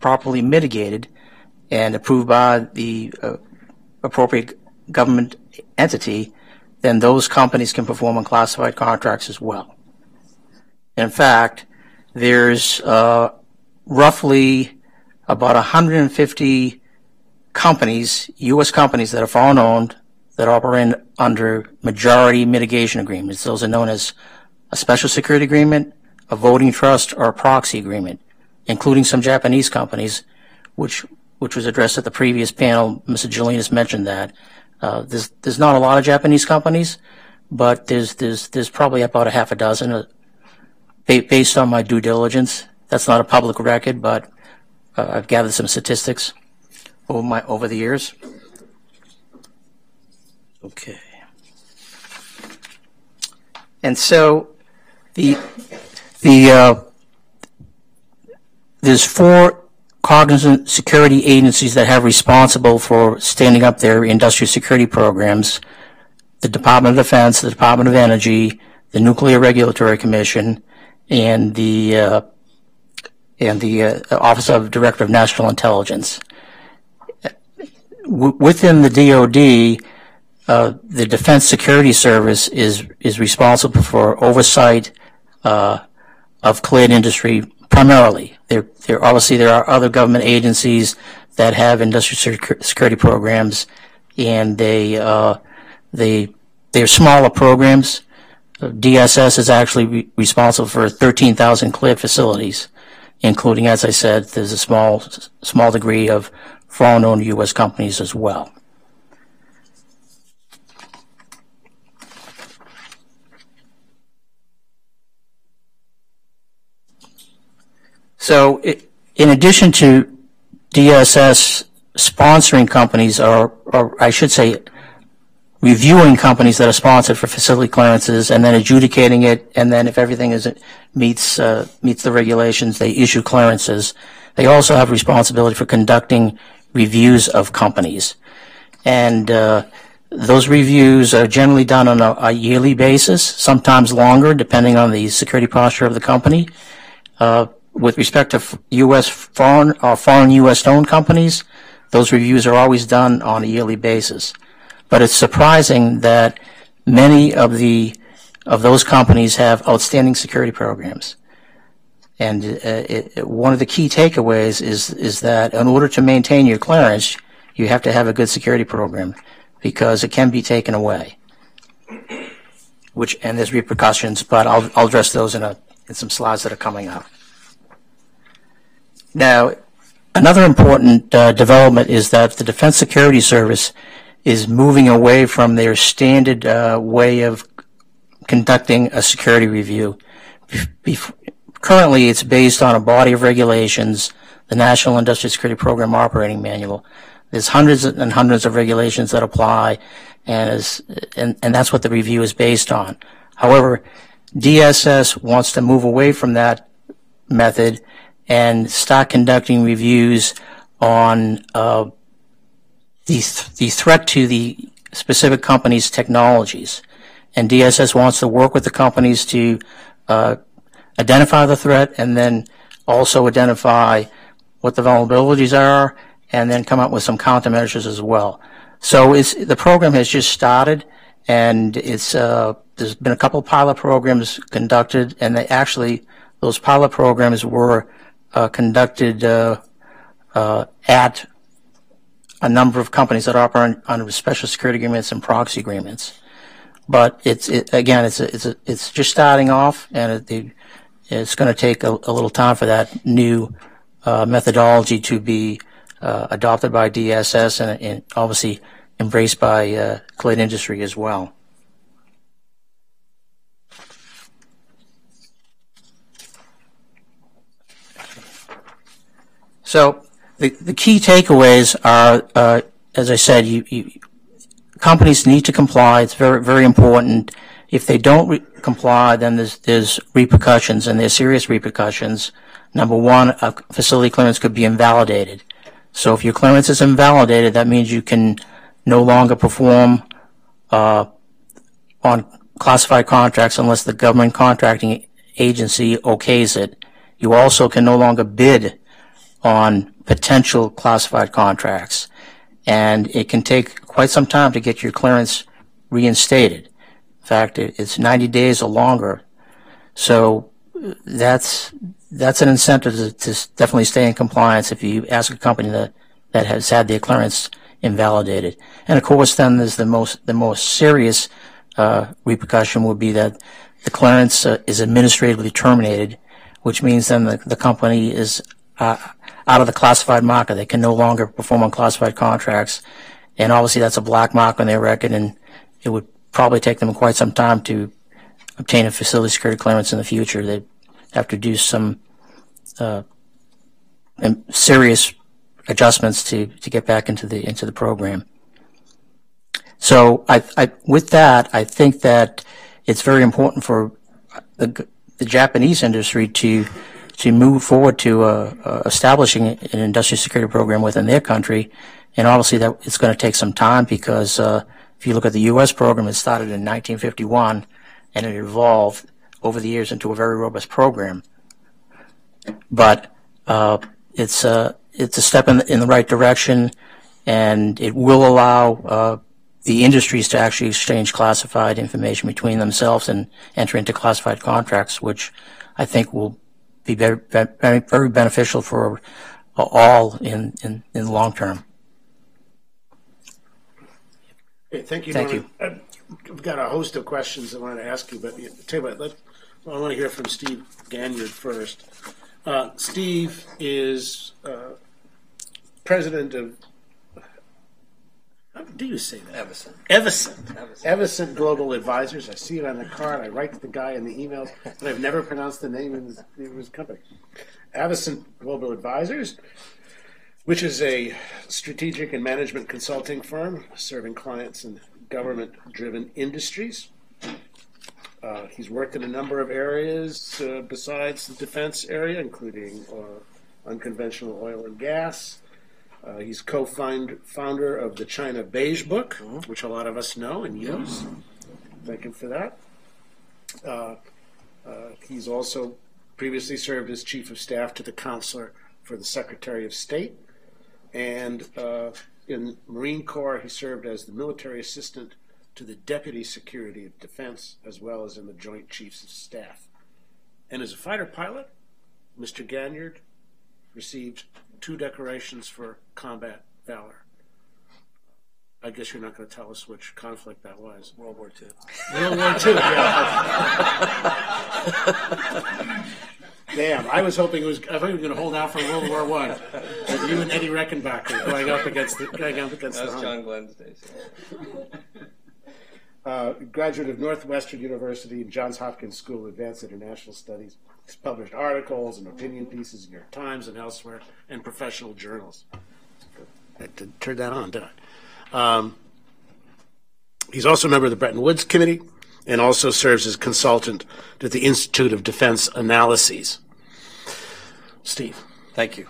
properly mitigated and approved by the uh, appropriate government entity, then those companies can perform on classified contracts as well. In fact, there's uh, roughly about 150 companies, U.S. companies that are foreign owned that operate under majority mitigation agreements. Those are known as a special security agreement, a voting trust, or a proxy agreement, including some Japanese companies, which which was addressed at the previous panel. Mr. Jelinas mentioned that. Uh, there's there's not a lot of Japanese companies, but there's there's there's probably about a half a dozen, uh, based on my due diligence. That's not a public record, but uh, I've gathered some statistics over my over the years. Okay. And so the the uh, there's four cognizant security agencies that have responsible for standing up their industrial security programs. The Department of Defense, the Department of Energy, the Nuclear Regulatory Commission, and the uh, and the uh, Office of Director of National Intelligence. W- within the DoD, uh, the Defense Security Service is is responsible for oversight uh, of cleared industry primarily. There, there obviously there are other government agencies that have industrial security programs, and they uh, they they're smaller programs. DSS is actually re- responsible for 13,000 cleared facilities, including, as I said, there's a small small degree of foreign-owned U.S. companies as well. So in addition to DSS sponsoring companies, or, or I should say, reviewing companies that are sponsored for facility clearances and then adjudicating it, and then if everything is meets uh, meets the regulations, they issue clearances. They also have responsibility for conducting reviews of companies, and uh, those reviews are generally done on a, a, yearly basis, sometimes longer, depending on the security posture of the company. Uh, with respect to U.S. foreign or uh, foreign U.S. owned companies, those reviews are always done on a yearly basis. But it's surprising that many of the of those companies have outstanding security programs. And uh, it, one of the key takeaways is is that in order to maintain your clearance, you have to have a good security program because it can be taken away. Which and there's repercussions, but I'll I'll address those in a in some slides that are coming up. Now, another important uh, development is that the Defense Security Service is moving away from their standard uh, way of conducting a security review. Bef currently, it's based on a body of regulations, the National Industrial Security Program Operating Manual. There's hundreds and hundreds of regulations that apply, and, is, and, and that's what the review is based on. However, DSS wants to move away from that method and start conducting reviews on uh, the, th- the threat to the specific company's technologies. And DSS wants to work with the companies to uh, identify the threat and then also identify what the vulnerabilities are and then come up with some countermeasures as well. So the program has just started and it's uh, there's been a couple pilot programs conducted and they actually those pilot programs were conducted uh, uh, at a number of companies that operate under special security agreements and proxy agreements. But it's it, again, it's a, it's a, it's just starting off, and it, it's going to take a, a, little time for that new uh, methodology to be uh, adopted by DSS and, and, obviously embraced by uh, cleared industry as well. So the, the key takeaways are, uh, as I said, you, you, companies need to comply. It's very, very important. If they don't comply, then there's, there's repercussions, and there's serious repercussions. Number one, a facility clearance could be invalidated. So if your clearance is invalidated, that means you can no longer perform uh, on classified contracts unless the government contracting agency okays it. You also can no longer bid on potential classified contracts. And it can take quite some time to get your clearance reinstated. In fact, it's 90 days or longer. So that's that's an incentive to, to definitely stay in compliance if you ask a company that, that has had their clearance invalidated. And of course, then there's the most the most serious uh, repercussion would be that the clearance uh, is administratively terminated, which means then the, the company is uh, out of the classified market. They can no longer perform on classified contracts, and obviously that's a black mark on their record, and it would probably take them quite some time to obtain a facility security clearance in the future. They have to do some uh, serious adjustments to, to get back into the into the program. So I, I, with that, I think that it's very important for the, the Japanese industry to to move forward to uh, uh, establishing an industrial security program within their country, and obviously that it's going to take some time because uh, if you look at the U.S. program, it started in 1951, and it evolved over the years into a very robust program. But uh, it's a it's a step in, in the right direction, and it will allow uh, the industries to actually exchange classified information between themselves and enter into classified contracts, which I think will be very, very, beneficial for all in, in, in the long term. Hey, thank you. Thank you. I've got a host of questions I wanted to ask you, but tell you what, let, well, I want to hear from Steve Ganyard first. Uh, Steve is uh, president of how do you say that? Evison. Evison. Evison. Evison Global Advisors. I see it on the card. I write to the guy in the emails, but I've never pronounced the name of his, of his company. Avison Global Advisors, which is a strategic and management consulting firm serving clients in government driven industries. Uh, he's worked in a number of areas uh, besides the defense area, including uh, unconventional oil and gas, uh, he's co-founder of the China Beige Book, mm-hmm. which a lot of us know and use. Thank him for that. Uh, uh, he's also previously served as chief of staff to the counselor for the Secretary of State, and uh, in Marine Corps he served as the military assistant to the Deputy Secretary of Defense, as well as in the Joint Chiefs of Staff. And as a fighter pilot, Mr. Ganyard received two decorations for combat valor. I guess you're not going to tell us which conflict that was. World War II. World War II, yeah. Damn, I was hoping it was. I thought you were going to hold out for World War One. You and Eddie Rickenbacker going up against the going up against That the. was John Glenn's days. Uh, graduate of Northwestern University and Johns Hopkins School of Advanced International Studies. He's published articles and opinion pieces in New York Times and elsewhere, and professional journals. I turned that on, did I? Um, he's also a member of the Bretton Woods Committee and also serves as consultant to the Institute of Defense Analyses. Steve. Thank you.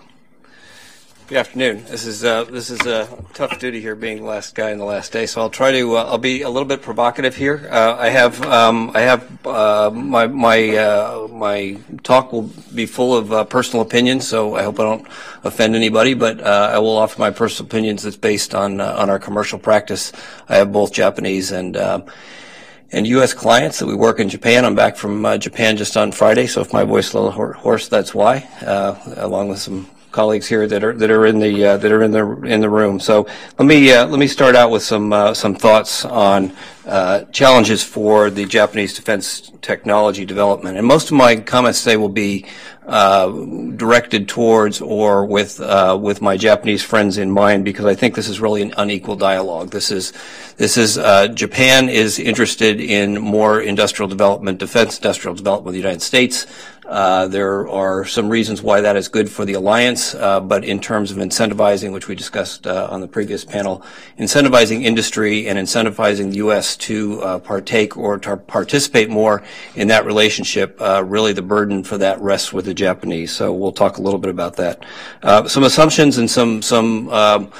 Good afternoon. This is uh, this is a tough duty here, being the last guy in the last day. So I'll try to. Uh, I'll be a little bit provocative here. Uh, I have um, I have uh, my my uh, my talk will be full of personal opinions. So I hope I don't offend anybody, but I will offer my personal opinions that's based on on our commercial practice. I have both Japanese and and U.S. clients that we work in Japan. I'm back from uh, Japan just on Friday, so if my voice is a little hoarse, that's why, uh, along with some colleagues here that are that are in the uh, that are in the in the room. So let me uh, let me start out with some uh, some thoughts on uh, challenges for the Japanese defense technology development. And most of my comments today will be uh, directed towards or with uh, with my Japanese friends in mind because I think this is really an unequal dialogue. This is this is Japan is interested in more industrial development, defense industrial development with the United States. Uh, there are some reasons why that is good for the alliance, uh, but in terms of incentivizing, which we discussed uh, on the previous panel, incentivizing industry and incentivizing the U.S. to uh, partake or to participate more in that relationship, uh, really the burden for that rests with the Japanese. So we'll talk a little bit about that. some assumptions and some some um,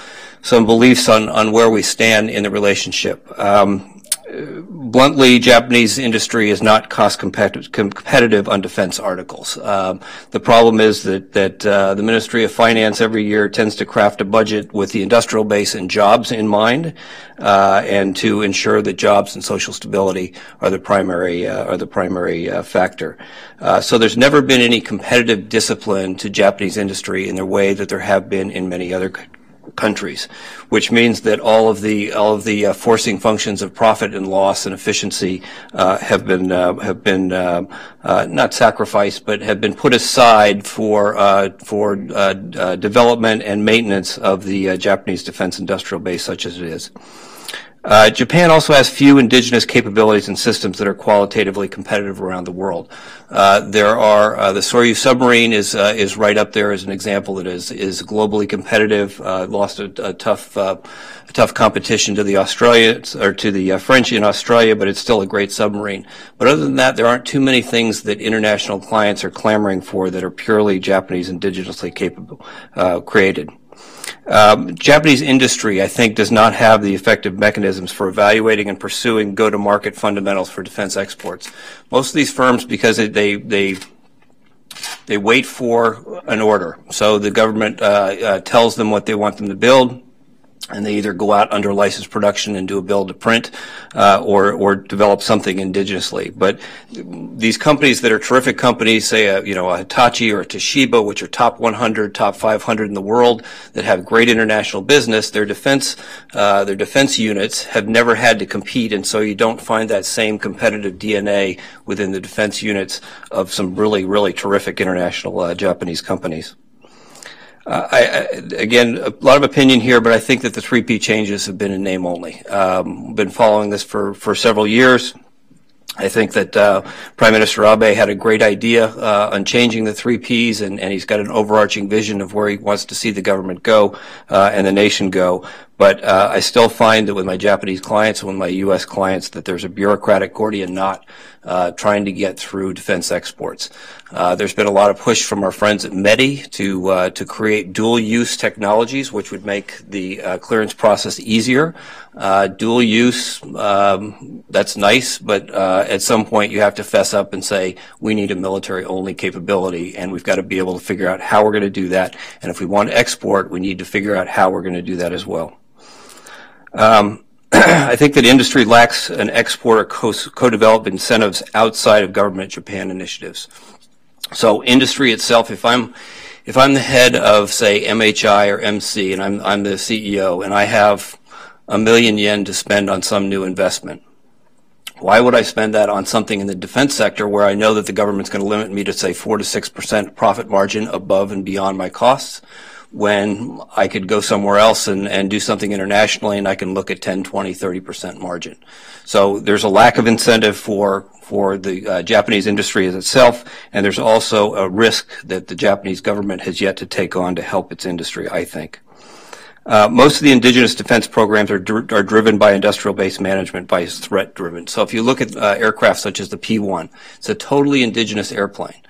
some beliefs on on where we stand in the relationship. Um, bluntly, Japanese industry is not cost competitive, competitive on defense articles. Um, the problem is that that uh, the Ministry of Finance every year tends to craft a budget with the industrial base and jobs in mind, uh, and to ensure that jobs and social stability are the primary uh, are the primary uh, factor. Uh, so there's never been any competitive discipline to Japanese industry in the way that there have been in many other countries, which means that all of the all of the uh, forcing functions of profit and loss and efficiency uh, have been uh, have been uh, uh, not sacrificed, but have been put aside for uh, for development and maintenance of the Japanese defense industrial base, such as it is. Uh, Japan also has few indigenous capabilities and systems that are qualitatively competitive around the world. Uh, there are uh, the Soryu submarine is uh, is right up there as an example that is is globally competitive. Uh, lost a, a tough uh, a tough competition to the Australians or to the French in Australia, but it's still a great submarine. But other than that, there aren't too many things that international clients are clamoring for that are purely Japanese indigenously capable created. Um, Japanese industry, I think, does not have the effective mechanisms for evaluating and pursuing go-to-market fundamentals for defense exports. Most of these firms, because they they they wait for an order, so the government uh, uh, tells them what they want them to build and they either go out under licensed production and do a build to print, uh, or or develop something indigenously. But these companies that are terrific companies, say a, you know a Hitachi or a Toshiba, which are top 100, top 500 in the world, that have great international business, their defense uh, their defense units have never had to compete, and so you don't find that same competitive DNA within the defense units of some really really terrific international uh, Japanese companies. I, again, a lot of opinion here, but I think that the 3P changes have been in name only. Um, been following this for, for several years. I think that uh, Prime Minister Abe had a great idea uh, on changing the three Ps, and, and, he's got an overarching vision of where he wants to see the government go uh, and the nation go. But uh, I still find that with my Japanese clients and with my U.S. clients that there's a bureaucratic Gordian knot uh, trying to get through defense exports. Uh, there's been a lot of push from our friends at METI to uh, to create dual-use technologies, which would make the uh, clearance process easier. Uh, dual use, um, that's nice, but at some point you have to fess up and say we need a military-only capability, and we've got to be able to figure out how we're going to do that. And if we want to export, we need to figure out how we're going to do that as well. Um, I think that industry lacks an export or co-developed incentives outside of government Japan initiatives. So industry itself, if I'm if I'm the head of say MHI or MC and I'm I'm the CEO and I have a million yen to spend on some new investment, why would I spend that on something in the defense sector where I know that the government's going to limit me to say four to six percent profit margin above and beyond my costs? When I could go somewhere else and, and do something internationally and I can look at 10, 20, 30% margin. So there's a lack of incentive for, for the uh, Japanese industry as itself, and there's also a risk that the Japanese government has yet to take on to help its industry, I think. Uh, most of the indigenous defense programs are, dr- are driven by industrial base management, by threat driven. So if you look at uh, aircraft such as the P-1, it's a totally indigenous airplane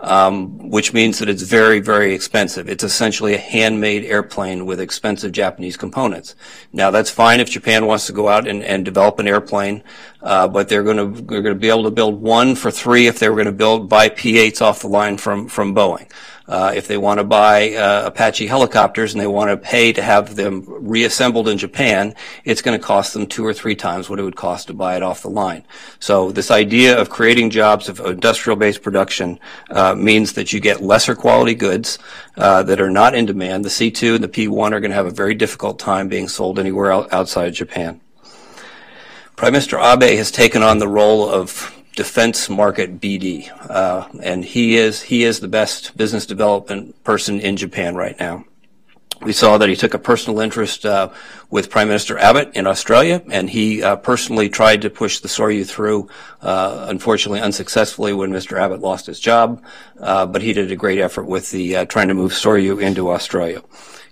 um, which means that it's very, very expensive. It's essentially a handmade airplane with expensive Japanese components. Now, that's fine if Japan wants to go out and, and develop an airplane, uh, but they're going to they're going to be able to build one for three if they were going to build buy P8s off the line from from Boeing. Uh, if they want to buy uh, Apache helicopters and they want to pay to have them reassembled in Japan, it's going to cost them two or three times what it would cost to buy it off the line. So this idea of creating jobs of industrial-based production uh, means that you get lesser quality goods uh, that are not in demand. The C2 and the P1 are going to have a very difficult time being sold anywhere outside Japan. Prime Minister Abe has taken on the role of defense market BD, uh, and he is he is the best business development person in Japan right now. We saw that he took a personal interest uh, with Prime Minister Abbott in Australia, and he uh, personally tried to push the Soryu through, uh, unfortunately unsuccessfully when Mr. Abbott lost his job, uh, but he did a great effort with the uh, trying to move Soryu into Australia.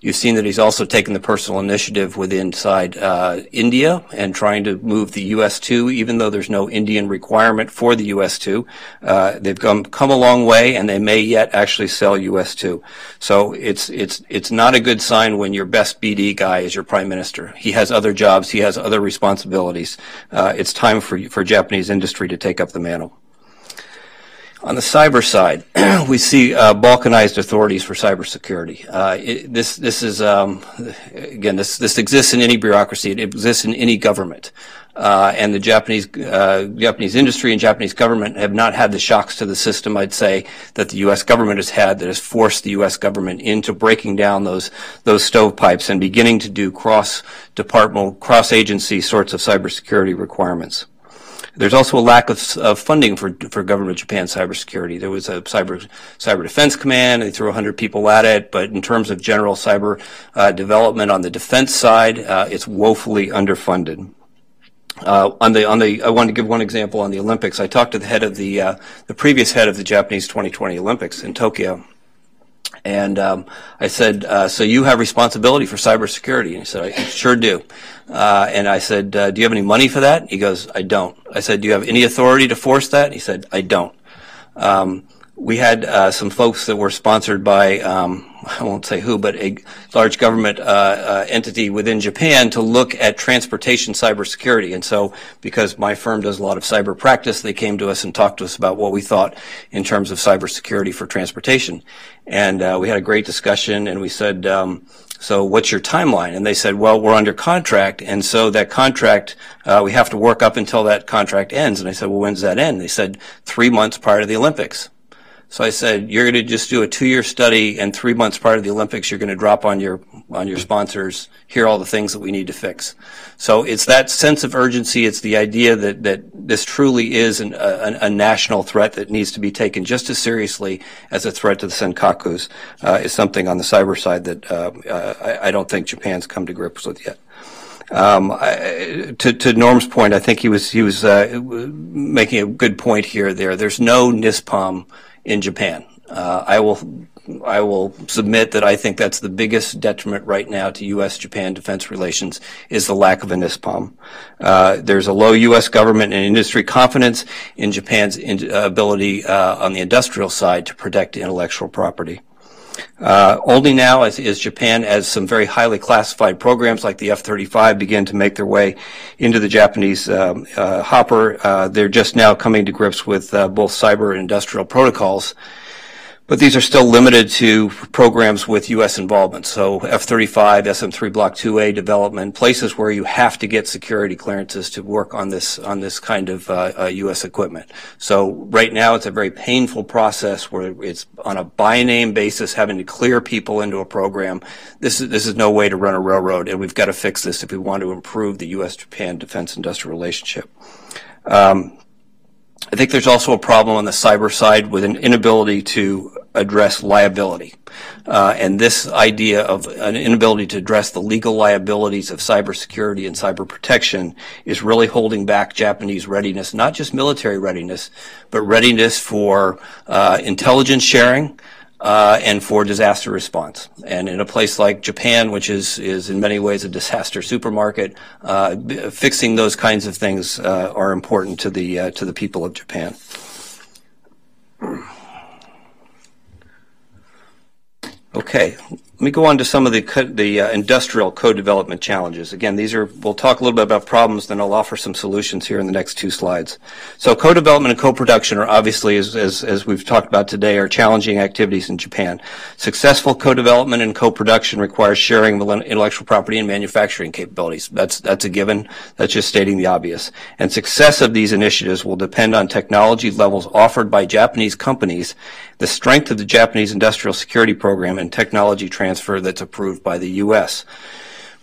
You've seen that he's also taken the personal initiative with inside uh, India and trying to move the US-2, even though there's no Indian requirement for the US-2. Uh, they've come, come a long way, and they may yet actually sell US-2. So it's, it's, it's not a good sign when your best BD guy is your prime minister. He has other jobs. He has other responsibilities. Uh, it's time for, for Japanese industry to take up the mantle. On the cyber side, we see uh, balkanized authorities for cybersecurity. Uh, it, this this is um, again this this exists in any bureaucracy. It exists in any government, uh, and the Japanese uh, Japanese industry and Japanese government have not had the shocks to the system. I'd say that the U.S. government has had that has forced the U.S. government into breaking down those those stovepipes and beginning to do cross departmental, cross agency sorts of cybersecurity requirements. There's also a lack of, of, funding for, for government Japan cybersecurity. There was a cyber cyber defense command. They threw 100 people at it, but in terms of general cyber uh, development on the defense side, uh, it's woefully underfunded. Uh, on the on the, I want to give one example on the Olympics. I talked to the head of the uh, the previous head of the Japanese 2020 Olympics in Tokyo, and um, I said, uh, "So you have responsibility for cybersecurity?" And he said, "I sure do." Uh, and I said, uh, "Do you have any money for that?" He goes, "I don't." I said, "Do you have any authority to force that?" He said, "I don't." Um, we had uh, some folks that were sponsored by um, I won't say who, but a large government uh, uh, entity within Japan to look at transportation cybersecurity. And so, because my firm does a lot of cyber practice, they came to us and talked to us about what we thought in terms of cybersecurity for transportation. And uh, we had a great discussion, and we said, um, so what's your timeline? And they said, well, we're under contract, and so that contract, uh, we have to work up until that contract ends. And I said, well, when does that end? They said, three months prior to the Olympics. So I said, you're going to just do a two-year study, and three months prior to the Olympics, you're going to drop on your on your sponsors. Here are all the things that we need to fix. So it's that sense of urgency. It's the idea that that this truly is an, a, a, national threat that needs to be taken just as seriously as a threat to the senkakus. Uh, is something on the cyber side that uh, I, I, don't think Japan's come to grips with yet. Um, I, to, to, Norm's point, I think he was he was uh, making a good point here. There, there's no NISPOM in Japan. Uh, I will I will submit that I think that's the biggest detriment right now to U.S.-Japan defense relations is the lack of a NISPOM. Uh, there's a low U.S. government and industry confidence in Japan's in, uh, ability uh, on the industrial side to protect intellectual property. Uh, only now, as, as, Japan, as some very highly classified programs like the F-35 begin to make their way into the Japanese um, uh, hopper, uh, they're just now coming to grips with uh, both cyber and industrial protocols but these are still limited to programs with U.S. involvement. So F-35, SM-3 Block 2A development, places where you have to get security clearances to work on this on this kind of uh, uh, U.S. equipment. So right now it's a very painful process where it's on a by name basis having to clear people into a program. This is this is no way to run a railroad, and we've got to fix this if we want to improve the U.S.-Japan defense industrial relationship. Um, I think there's also a problem on the cyber side with an inability to address liability. Uh, and this idea of an inability to address the legal liabilities of cybersecurity and cyber protection is really holding back Japanese readiness, not just military readiness, but readiness for uh, intelligence sharing, uh, and for disaster response. And in a place like Japan, which is, is in many ways a disaster supermarket, uh, fixing those kinds of things uh, are important to the, uh, to the people of Japan. Okay, let me go on to some of the the uh, industrial co-development challenges. Again, these are we'll talk a little bit about problems, then I'll offer some solutions here in the next two slides. So, co-development and co-production are obviously, as, as, as we've talked about today, are challenging activities in Japan. Successful co-development and co-production requires sharing intellectual property and manufacturing capabilities. That's that's a given. That's just stating the obvious. And success of these initiatives will depend on technology levels offered by Japanese companies, the strength of the Japanese industrial security program, and technology transfer transfer that's approved by the U.S.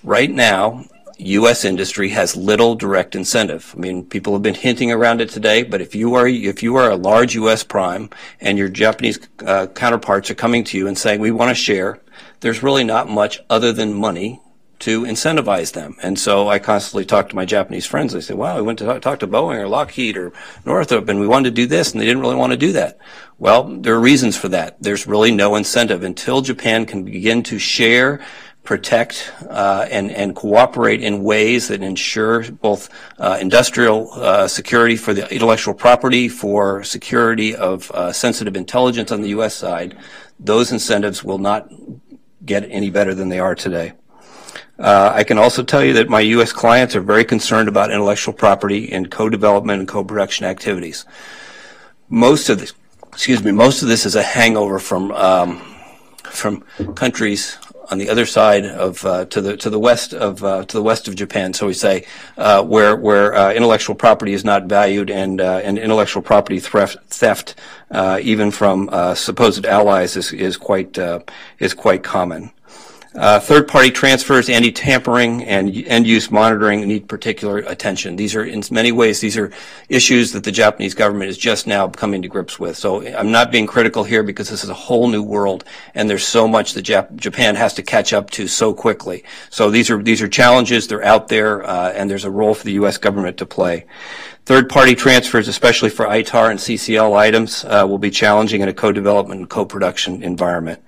Right now, U.S. industry has little direct incentive. I mean, people have been hinting around it today, but if you are if you are a large U.S. prime and your Japanese uh, counterparts are coming to you and saying we want to share, there's really not much other than money to incentivize them. And so I constantly talk to my Japanese friends. I say, wow, we went to talk to Boeing or Lockheed or Northrop and we wanted to do this and they didn't really want to do that. Well, there are reasons for that. There's really no incentive until Japan can begin to share protect, uh, and, and cooperate in ways that ensure both uh, industrial uh, security for the intellectual property, for security of uh, sensitive intelligence on the U.S. side, those incentives will not get any better than they are today. Uh, I can also tell you that my U.S. clients are very concerned about intellectual property and co-development and co-production activities. Most of this, excuse me, most of this is a hangover from um, from countries on the other side of uh, to the to the west of uh, to the west of Japan. So we say uh, where where uh, intellectual property is not valued and uh, and intellectual property theft, theft uh, even from supposed allies is is quite is quite common. Uh, third-party transfers, anti-tampering, and end-use monitoring need particular attention. These are, in many ways, these are issues that the Japanese government is just now coming to grips with. So I'm not being critical here because this is a whole new world, and there's so much that Jap- Japan has to catch up to so quickly. So these are these are challenges. They're out there, uh, and there's a role for the U.S. government to play. Third-party transfers, especially for ITAR and CCL items, uh, will be challenging in a co-development and co-production environment.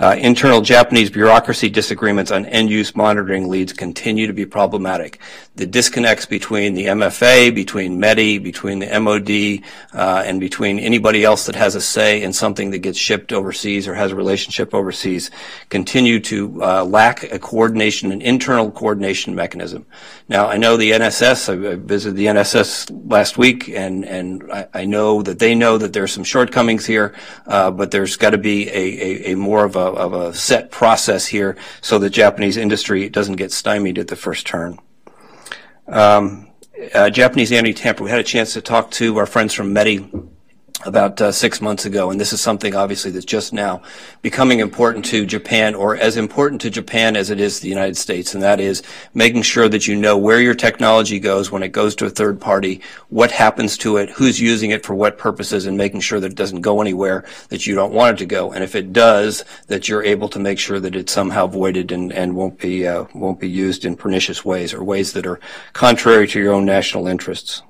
Uh, internal Japanese bureaucracy disagreements on end-use monitoring leads continue to be problematic. The disconnects between the MFA, between METI, between the MOD, uh, and between anybody else that has a say in something that gets shipped overseas or has a relationship overseas continue to uh, lack a coordination, an internal coordination mechanism. Now, I know the NSS, I visited the NSS last week, and, and I, I know that they know that there are some shortcomings here, uh, but there's got to be a, a, a more of a, of a set process here so the Japanese industry doesn't get stymied at the first turn. Um, uh, Japanese anti-tamper, we had a chance to talk to our friends from METI about uh, six months ago, and this is something obviously that's just now becoming important to Japan, or as important to Japan as it is the United States, and that is making sure that you know where your technology goes when it goes to a third party, what happens to it, who's using it for what purposes, and making sure that it doesn't go anywhere that you don't want it to go, and if it does, that you're able to make sure that it's somehow voided and, and won't be uh, won't be used in pernicious ways or ways that are contrary to your own national interests.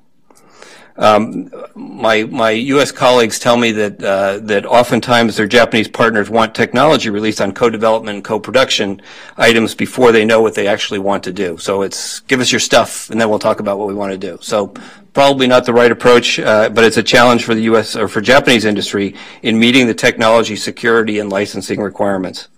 Um, my my U.S. colleagues tell me that uh, that oftentimes their Japanese partners want technology released on co-development and co-production items before they know what they actually want to do. So it's give us your stuff and then we'll talk about what we want to do. So probably not the right approach, uh, but it's a challenge for the U.S. or for Japanese industry in meeting the technology security and licensing requirements.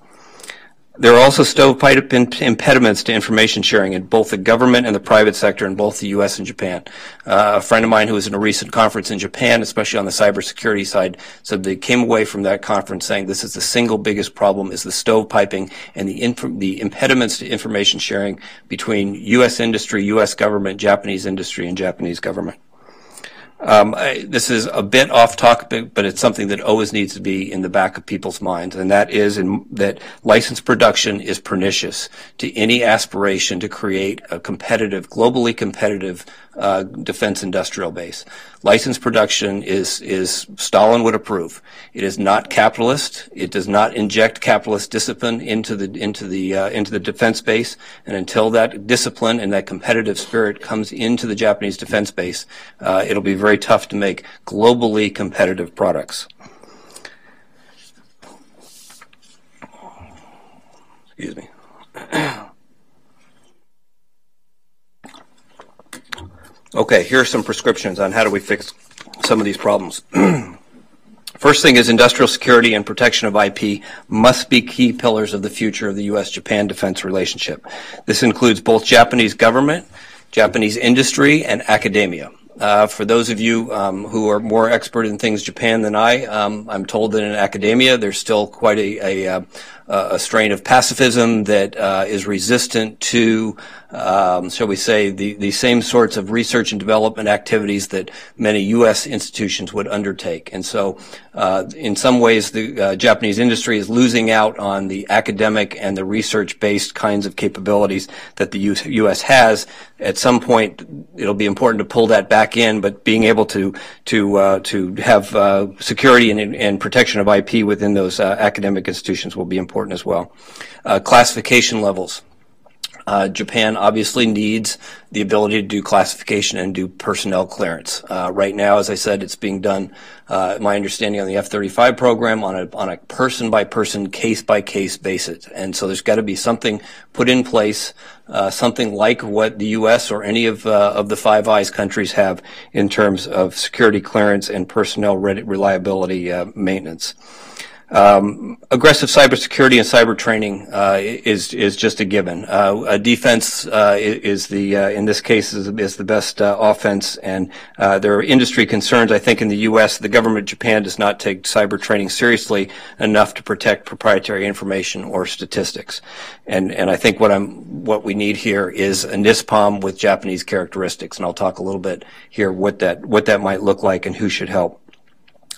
There are also stovepipe impediments to information sharing in both the government and the private sector in both the U.S. and Japan. Uh, a friend of mine who was in a recent conference in Japan, especially on the cybersecurity side, said they came away from that conference saying this is the single biggest problem is the stovepiping and the, inf- the impediments to information sharing between U.S. industry, U.S. government, Japanese industry, and Japanese government. Um, I, this is a bit off topic, but it's something that always needs to be in the back of people's minds, and that is in, that license production is pernicious to any aspiration to create a competitive, globally competitive uh, defense industrial base. License production is is Stalin would approve. It is not capitalist. It does not inject capitalist discipline into the into the uh, into the defense base. And until that discipline and that competitive spirit comes into the Japanese defense base, uh, it'll be very tough to make globally competitive products. Excuse me. Okay, here are some prescriptions on how do we fix some of these problems. First thing is industrial security and protection of IP must be key pillars of the future of the U.S.-Japan defense relationship. This includes both Japanese government, Japanese industry, and academia. Uh, for those of you um, who are more expert in things Japan than I, um, I'm told that in academia there's still quite a, a, uh, a strain of pacifism that uh, is resistant to, um, shall we say, the, the same sorts of research and development activities that many U.S. institutions would undertake. And so, uh, in some ways, the uh, Japanese industry is losing out on the academic and the research-based kinds of capabilities that the U.S. has. At some point, it'll be important to pull that back in, but being able to to uh, to have uh, security and, and, protection of IP within those academic institutions will be important important as well. Uh, classification levels. Uh, Japan obviously needs the ability to do classification and do personnel clearance. Uh, right now, as I said, it's being done, uh, my understanding on the F-35 program on a, on a person by person, case by case basis. And so there's got to be something put in place, uh, something like what the U.S. or any of, uh, of the Five Eyes countries have in terms of security clearance and personnel reliability uh, maintenance. Um, aggressive cybersecurity and cyber training uh, is is just a given. Uh, a defense uh, is the uh, in this case is, is the best uh, offense, and uh, there are industry concerns. I think in the U.S. the government of Japan does not take cyber training seriously enough to protect proprietary information or statistics, and and I think what I'm what we need here is a NISPOM with Japanese characteristics, and I'll talk a little bit here what that what that might look like and who should help.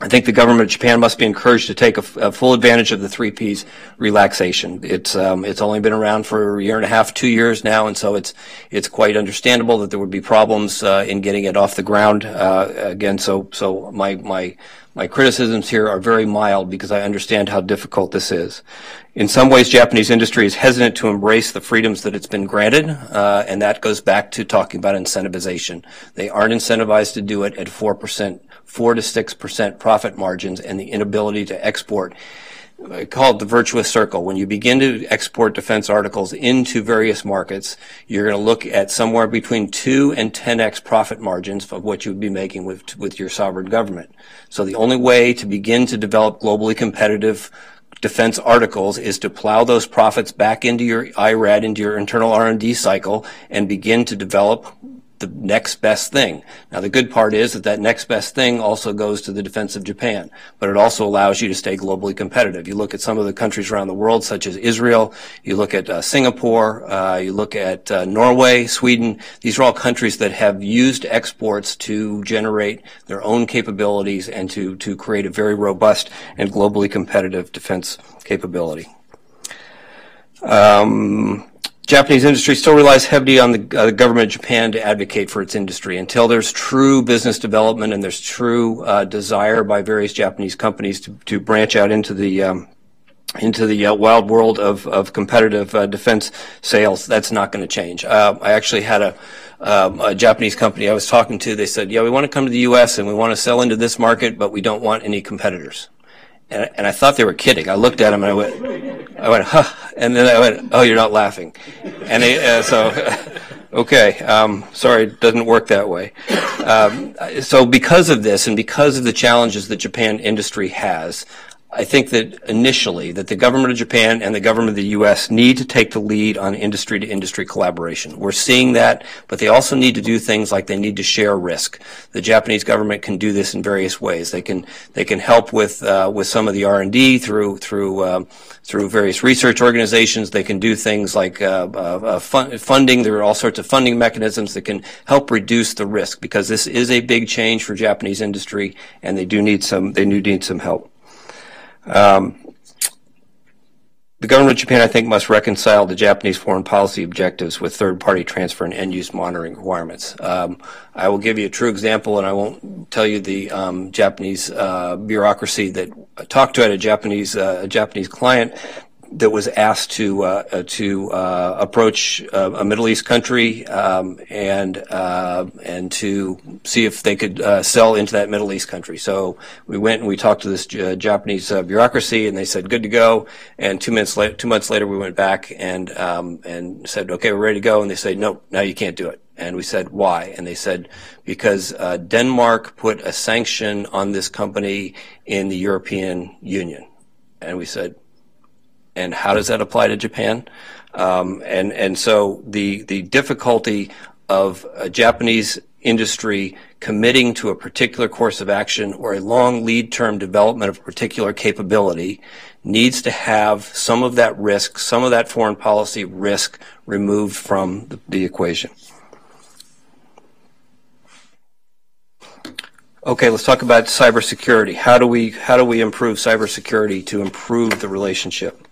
I think the government of Japan must be encouraged to take a, a full advantage of the three P's relaxation. It's um, it's only been around for a year and a half, two years now, and so it's it's quite understandable that there would be problems uh, in getting it off the ground uh, again. So so my my my criticisms here are very mild because I understand how difficult this is. In some ways, Japanese industry is hesitant to embrace the freedoms that it's been granted, uh, and that goes back to talking about incentivization. They aren't incentivized to do it at four percent 4%-6% profit margins and the inability to export. I call it the virtuous circle. When you begin to export defense articles into various markets, you're going to look at somewhere between 2 and 10x profit margins of what you would be making with, with your sovereign government. So the only way to begin to develop globally competitive defense articles is to plow those profits back into your IRAD, into your internal R&D cycle, and begin to develop the next best thing. Now, the good part is that that next best thing also goes to the defense of Japan, but it also allows you to stay globally competitive. You look at some of the countries around the world, such as Israel, you look at uh, Singapore, uh, you look at uh, Norway, Sweden. These are all countries that have used exports to generate their own capabilities and to, to create a very robust and globally competitive defense capability. Um, Japanese industry still relies heavily on the uh, government of Japan to advocate for its industry. Until there's true business development and there's true uh, desire by various Japanese companies to, to branch out into the um, into the uh, wild world of, of competitive uh, defense sales, that's not going to change. Uh, I actually had a, um, a Japanese company I was talking to. They said, "Yeah, we want to come to the U.S. and we want to sell into this market, but we don't want any competitors." And, and I thought they were kidding. I looked at them and I went, I went, huh. And then I went, oh, you're not laughing. And they, uh, so, okay, um, sorry, it doesn't work that way. Um, so because of this and because of the challenges that Japan industry has, I think that initially that the government of Japan and the government of the U.S. need to take the lead on industry to industry collaboration. We're seeing that, but they also need to do things like they need to share risk. The Japanese government can do this in various ways. They can they can help with uh, with some of the R and D through through um, through various research organizations. They can do things like uh, uh, uh fun- funding. There are all sorts of funding mechanisms that can help reduce the risk because this is a big change for Japanese industry, and they do need some they do need some help. Um, the government of Japan, I think, must reconcile the Japanese foreign policy objectives with third-party transfer and end-use monitoring requirements. Um, I will give you a true example, and I won't tell you the um, Japanese uh, bureaucracy that I talked to at a Japanese uh, a Japanese client that was asked to uh, uh, to uh, approach uh, a Middle East country um, and uh, and to see if they could uh, sell into that Middle East country. So we went and we talked to this Japanese bureaucracy, and they said good to go. And two minutes two months later, we went back and um, and said okay, we're ready to go. And they said no, now you can't do it. And we said why? And they said because Denmark put a sanction on this company in the European Union. And we said and how does that apply to Japan? Um, and and so the the difficulty of a Japanese industry committing to a particular course of action or a long lead term development of a particular capability needs to have some of that risk, some of that foreign policy risk removed from the, the equation. Okay, let's talk about cybersecurity. How do we how do we improve cybersecurity to improve the relationship?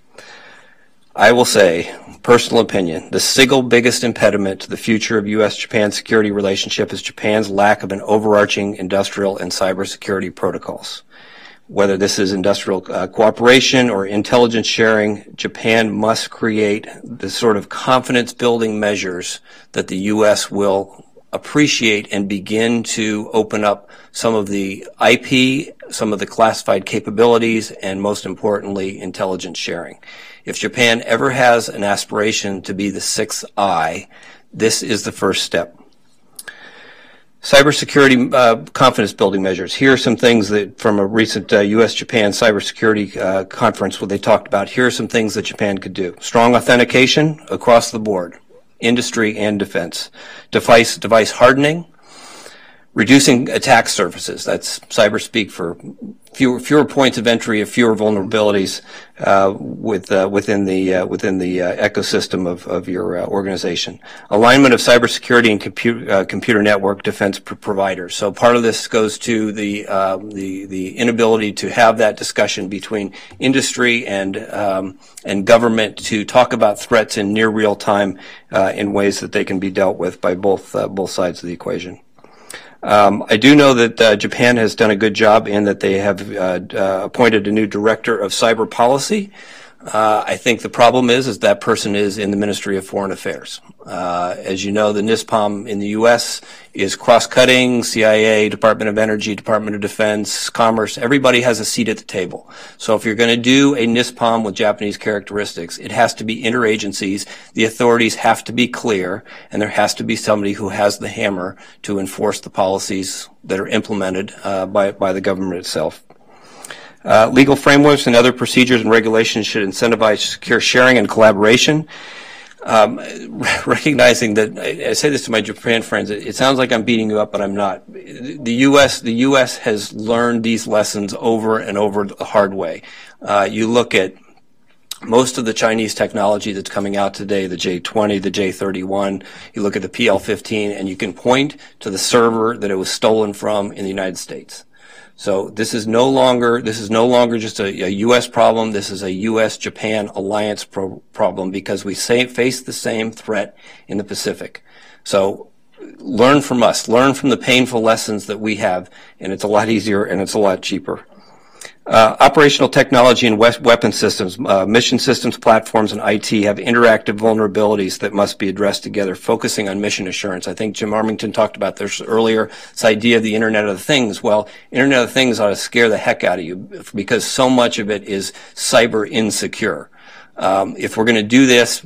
I will say, personal opinion, the single biggest impediment to the future of U.S.-Japan security relationship is Japan's lack of an overarching industrial and cybersecurity protocols. whether this is industrial uh, cooperation or intelligence sharing, Japan must create the sort of confidence building measures that the U.S. will appreciate and begin to open up some of the IP, some of the classified capabilities, and most importantly, intelligence sharing. If Japan ever has an aspiration to be the sixth eye, this is the first step. Cybersecurity uh, confidence building measures. Here are some things that from a recent uh, U.S. Japan cybersecurity uh, conference where they talked about here are some things that Japan could do. Strong authentication across the board, industry and defense. Device, device hardening, reducing attack surfaces. That's cyber speak for fewer, fewer points of entry, of fewer vulnerabilities uh, with, uh, within the uh, within the uh, ecosystem of, of your uh, organization. Alignment of cybersecurity and computer uh, computer network defense pr- providers. So part of this goes to the um, the the inability to have that discussion between industry and um, and government to talk about threats in near real time in ways that they can be dealt with by both both sides of the equation. Um, I do know that uh, Japan has done a good job in that they have uh, uh, appointed a new director of cyber policy. Uh, I think the problem is, is that person is in the Ministry of Foreign Affairs. Uh, as you know, the NISPOM in the U.S. is cross-cutting. CIA, Department of Energy, Department of Defense, Commerce. Everybody has a seat at the table. So if you're going to do a NISPOM with Japanese characteristics, it has to be interagencies. The authorities have to be clear, and there has to be somebody who has the hammer to enforce the policies that are implemented uh, by by the government itself. Uh, legal frameworks and other procedures and regulations should incentivize secure sharing and collaboration. Um, recognizing that I, I, say this to my Japan friends, it, it, sounds like I'm beating you up, but I'm not. The U.S. the U.S. has learned these lessons over and over the hard way. Uh, you look at most of the Chinese technology that's coming out today, the J20, the J31, you look at the PL15, and you can point to the server that it was stolen from in the United States. So this is no longer this is no longer just a, a U.S. problem. This is a U.S.-Japan alliance pro- problem because we say, face the same threat in the Pacific. So learn from us. Learn from the painful lessons that we have, and it's a lot easier and it's a lot cheaper. Uh, operational technology and weapon systems, uh, mission systems, platforms, and IT have interactive vulnerabilities that must be addressed together, focusing on mission assurance. I think Jim Armington talked about this earlier, this idea of the Internet of Things. Well, Internet of Things ought to scare the heck out of you because so much of it is cyber insecure. Um, if we're going to do this,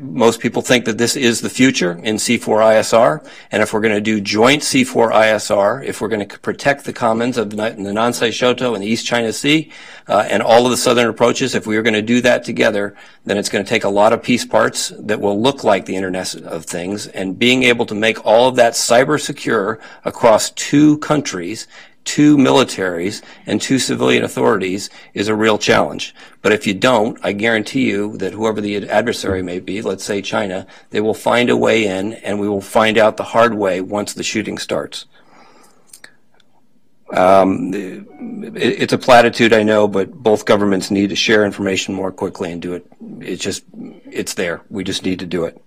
most people think that this is the future in C4ISR. And if we're going to do joint C4ISR, if we're going to protect the commons of the Nansei Shoto and the East China Sea uh, and all of the southern approaches, if we are going to do that together, then it's going to take a lot of piece parts that will look like the Internet of Things. And being able to make all of that cyber secure across two countries two militaries and two civilian authorities is a real challenge. But if you don't, I guarantee you that whoever the adversary may be, let's say China, they will find a way in and we will find out the hard way once the shooting starts. Um, it, it's a platitude, I know, but both governments need to share information more quickly and do it. It's just, it's there. We just need to do it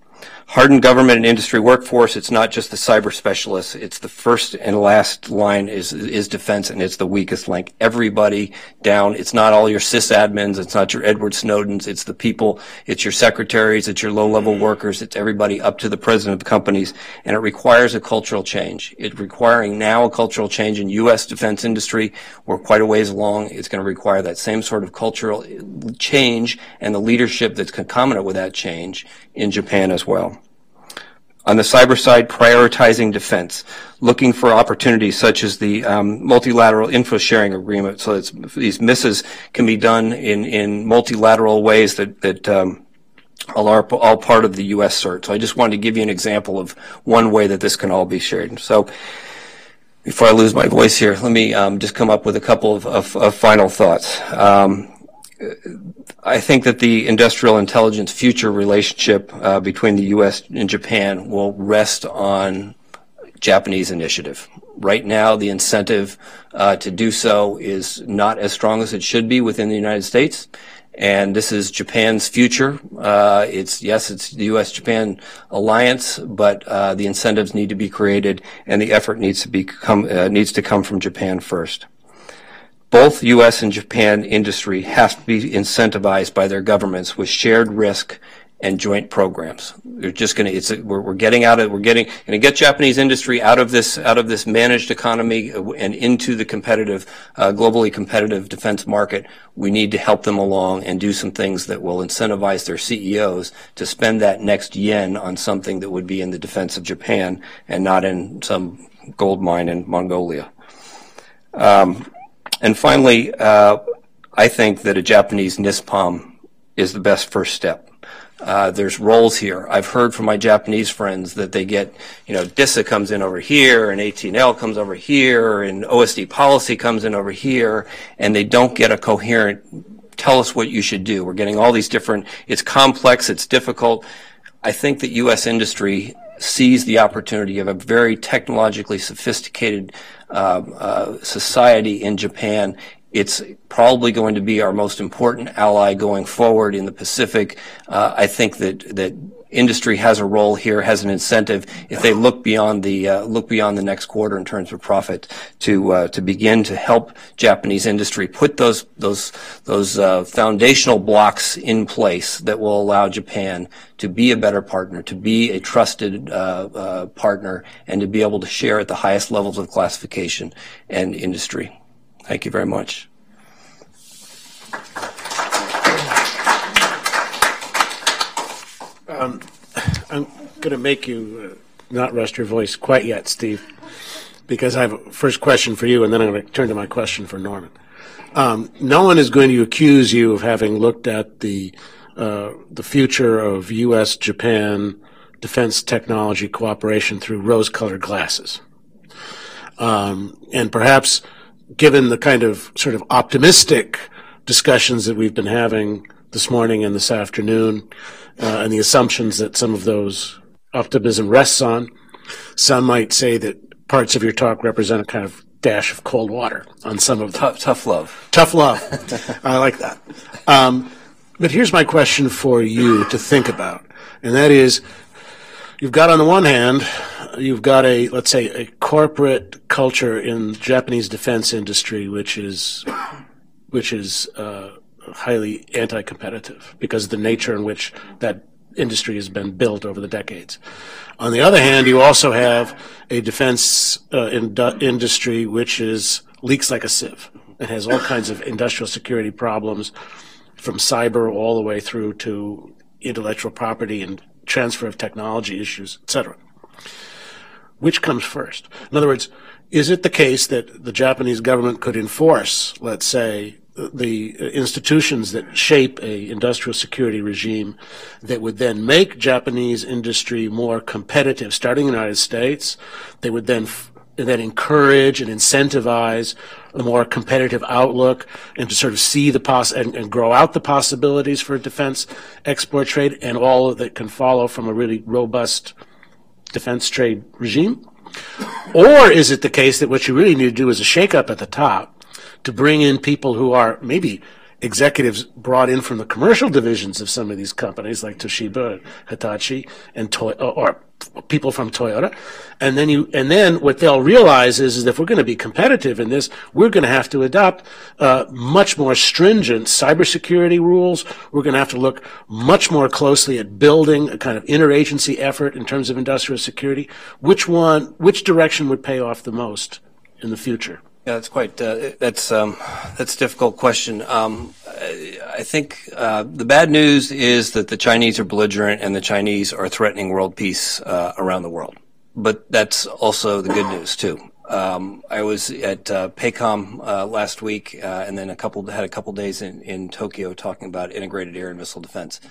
hardened government and industry workforce. It's not just the cyber specialists. It's the first and last line is is defense, and it's the weakest link. Everybody down. It's not all your sysadmins. It's not your Edward Snowdens. It's the people. It's your secretaries. It's your low-level workers. It's everybody up to the president of companies, and it requires a cultural change. It's requiring now a cultural change in U.S. defense industry. We're quite a ways along. It's going to require that same sort of cultural change and the leadership that's concomitant with that change in Japan as well. On the cyber side, prioritizing defense, looking for opportunities such as the um, multilateral info sharing agreement, so that these misses can be done in, in multilateral ways that, that um, all are all part of the U.S. CERT. So I just wanted to give you an example of one way that this can all be shared. So before I lose my voice here, let me um, just come up with a couple of, of, of final thoughts. Um, I think that the industrial intelligence future relationship uh, between the U.S. and Japan will rest on Japanese initiative. Right now, the incentive uh, to do so is not as strong as it should be within the United States. And this is Japan's future. Uh, it's yes, it's the U.S.-Japan alliance, but uh, the incentives need to be created, and the effort needs to become uh, needs to come from Japan first both U.S. and Japan industry has to be incentivized by their governments with shared risk and joint programs. They're just going to. It's we're, we're getting out of we're getting going to get Japanese industry out of this out of this managed economy and into the competitive, uh, globally competitive defense market. We need to help them along and do some things that will incentivize their CEOs to spend that next yen on something that would be in the defense of Japan and not in some gold mine in Mongolia. Um, and finally, uh, I think that a Japanese NISPOM is the best first step. Uh, there's roles here. I've heard from my Japanese friends that they get, you know, DISA comes in over here, and AT&L comes over here, and OSD policy comes in over here, and they don't get a coherent, tell us what you should do. We're getting all these different, it's complex, it's difficult. I think that U.S. industry sees the opportunity of a very technologically sophisticated uh, uh, society in Japan it's probably going to be our most important ally going forward in the Pacific. Uh, I think that that industry has a role here, has an incentive if they look beyond the uh, look beyond the next quarter in terms of profit to uh, to begin to help Japanese industry put those those those uh, foundational blocks in place that will allow Japan to be a better partner, to be a trusted uh, uh, partner, and to be able to share at the highest levels of classification and industry. Thank you very much. Um, I'm going to make you uh, not rest your voice quite yet, Steve, because I have a first question for you, and then I'm going to turn to my question for Norman. Um, no one is going to accuse you of having looked at the uh, the future of U.S. Japan defense technology cooperation through rose-colored glasses, um, and perhaps given the kind of sort of optimistic discussions that we've been having this morning and this afternoon, uh, and the assumptions that some of those optimism rests on, some might say that parts of your talk represent a kind of dash of cold water on some of. Tough, tough love. Tough love. I like that. Um, but here's my question for you to think about, and that is, you've got on the one hand you've got a let's say a corporate culture in Japanese defense industry, which is which is uh, highly anti-competitive because of the nature in which that industry has been built over the decades. On the other hand, you also have a defense uh, in- industry which is leaks like a sieve. It has all kinds of industrial security problems, from cyber all the way through to intellectual property and transfer of technology issues, et cetera. Which comes first? In other words, is it the case that the Japanese government could enforce, let's say, the institutions that shape a industrial security regime that would then make Japanese industry more competitive, starting in the United States. They would then then encourage and incentivize a more competitive outlook and to sort of see the poss and, and grow out the possibilities for defense export trade and all that can follow from a really robust defense trade regime? Or is it the case that what you really need to do is a shakeup at the top to bring in people who are maybe executives brought in from the commercial divisions of some of these companies like Toshiba, Hitachi, and Toy- or people from Toyota. And then you, and then what they'll realize is, is if we're going to be competitive in this, we're going to have to adopt uh, much more stringent cybersecurity rules. We're going to have to look much more closely at building a kind of interagency effort in terms of industrial security. Which one, which direction would pay off the most in the future? Yeah, that's quite uh, that's um, that's a difficult question. Um, I think uh, the bad news is that the Chinese are belligerent and the Chinese are threatening world peace uh, around the world. But that's also the good news too. Um, I was at uh, PACOM uh, last week, uh, and then a couple had a couple days in, in Tokyo talking about integrated air and missile defense.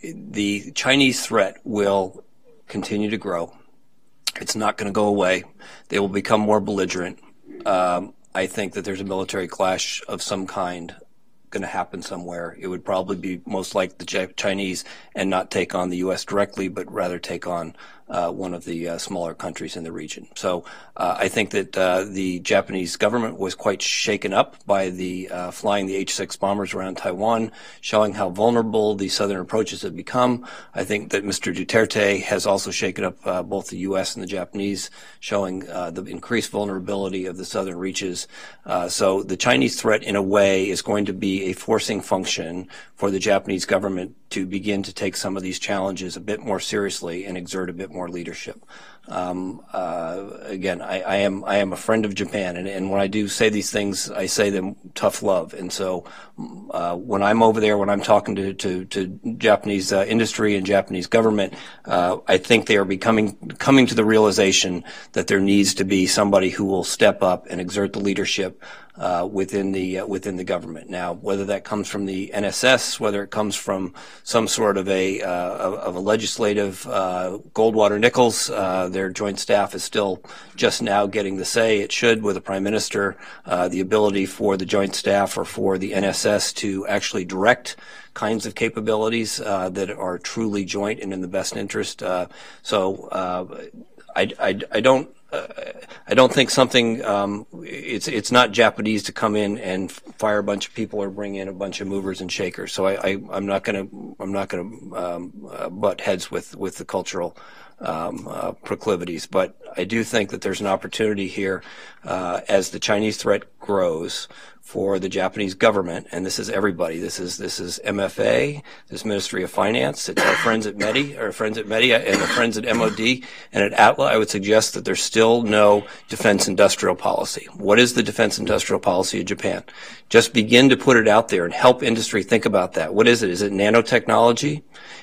the Chinese threat will continue to grow. It's not going to go away. They will become more belligerent um, I think that there's a military clash of some kind going to happen somewhere, it would probably be most like the Chinese and not take on the U.S. directly, but rather take on uh, one of the uh, smaller countries in the region. So uh, I think that uh, the Japanese government was quite shaken up by the uh, flying the H-6 bombers around Taiwan, showing how vulnerable the southern approaches have become. I think that Mr. Duterte has also shaken up both the U.S. and the Japanese, showing the increased vulnerability of the southern reaches. so the Chinese threat, in a way, is going to be a forcing function for the Japanese government to begin to take some of these challenges a bit more seriously and exert a bit more leadership. Um, uh, again, I, I, am I am a friend of Japan, and, and, when I do say these things, I say them tough love. And so, uh, when I'm over there, when I'm talking to to, to Japanese uh, industry and Japanese government, uh, I think they are becoming coming to the realization that there needs to be somebody who will step up and exert the leadership uh, within the uh, within the government. Now, whether that comes from the NSS, whether it comes from some sort of a uh, of a legislative uh, Goldwater Nichols, uh, their joint staff is still just now getting the say it should with a prime minister. Uh, the ability for the joint staff or for the NSS to actually direct kinds of capabilities that are truly joint and in the best interest. so I, I, I don't I don't think something um, it's it's not Japanese to come in and fire a bunch of people or bring in a bunch of movers and shakers. So I, I am not to I'm not going to um, uh, butt heads with with the cultural um, uh, proclivities, but I do think that there's an opportunity here uh, as the Chinese threat grows for the Japanese government, and this is everybody. This is this is MFA, this Ministry of Finance. It's our friends at MEDI, our friends at METI, and our friends at MOD and at ATLA. I would suggest that there's still no defense industrial policy. What is the defense industrial policy of Japan? Just begin to put it out there and help industry think about that. What is it? Is it nanotechnology?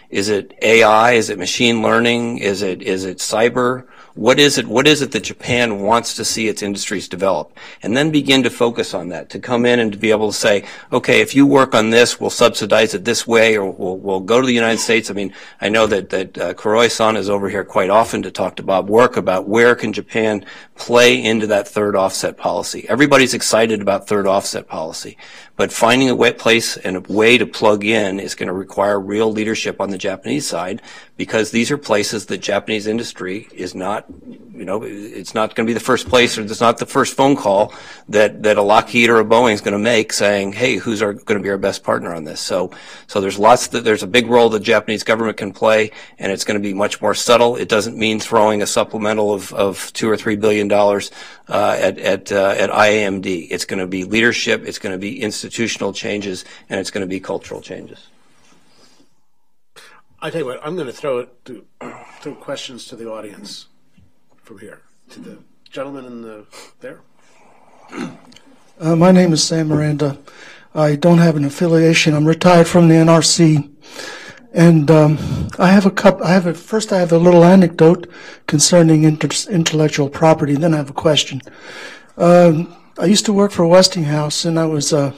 Is it AI? Is it machine learning? Is it is it cyber? What is it? What is it that Japan wants to see its industries develop? And then begin to focus on that, to come in and to be able to say, okay, if you work on this, we'll subsidize it this way, or we'll, we'll go to the United States. I mean, I know that, that uh, Kuroi-san is over here quite often to talk to Bob Work about where can Japan play into that third offset policy. Everybody's excited about third offset policy, but finding a wet place and a way to plug in is going to require real leadership on the Japanese side because these are places that Japanese industry is not you know, it's not going to be the first place or it's not the first phone call that, that a Lockheed or a Boeing is going to make saying, hey, who's our, going to be our best partner on this? So, so there's lots that, there's a big role the Japanese government can play and it's going to be much more subtle. It doesn't mean throwing a supplemental of, of two or three billion dollars, uh, at, at, uh, at IAMD. It's going to be leadership. It's going to be institutional changes and it's going to be cultural changes. I tell you what, I'm going to throw it to, throw questions to the audience from here to the gentleman in the there. Uh, my name is Sam Miranda. I don't have an affiliation. I'm retired from the NRC, and um, I have a cup. I have a first. I have a little anecdote concerning inter- intellectual property. Then I have a question. Um, I used to work for Westinghouse, and I was a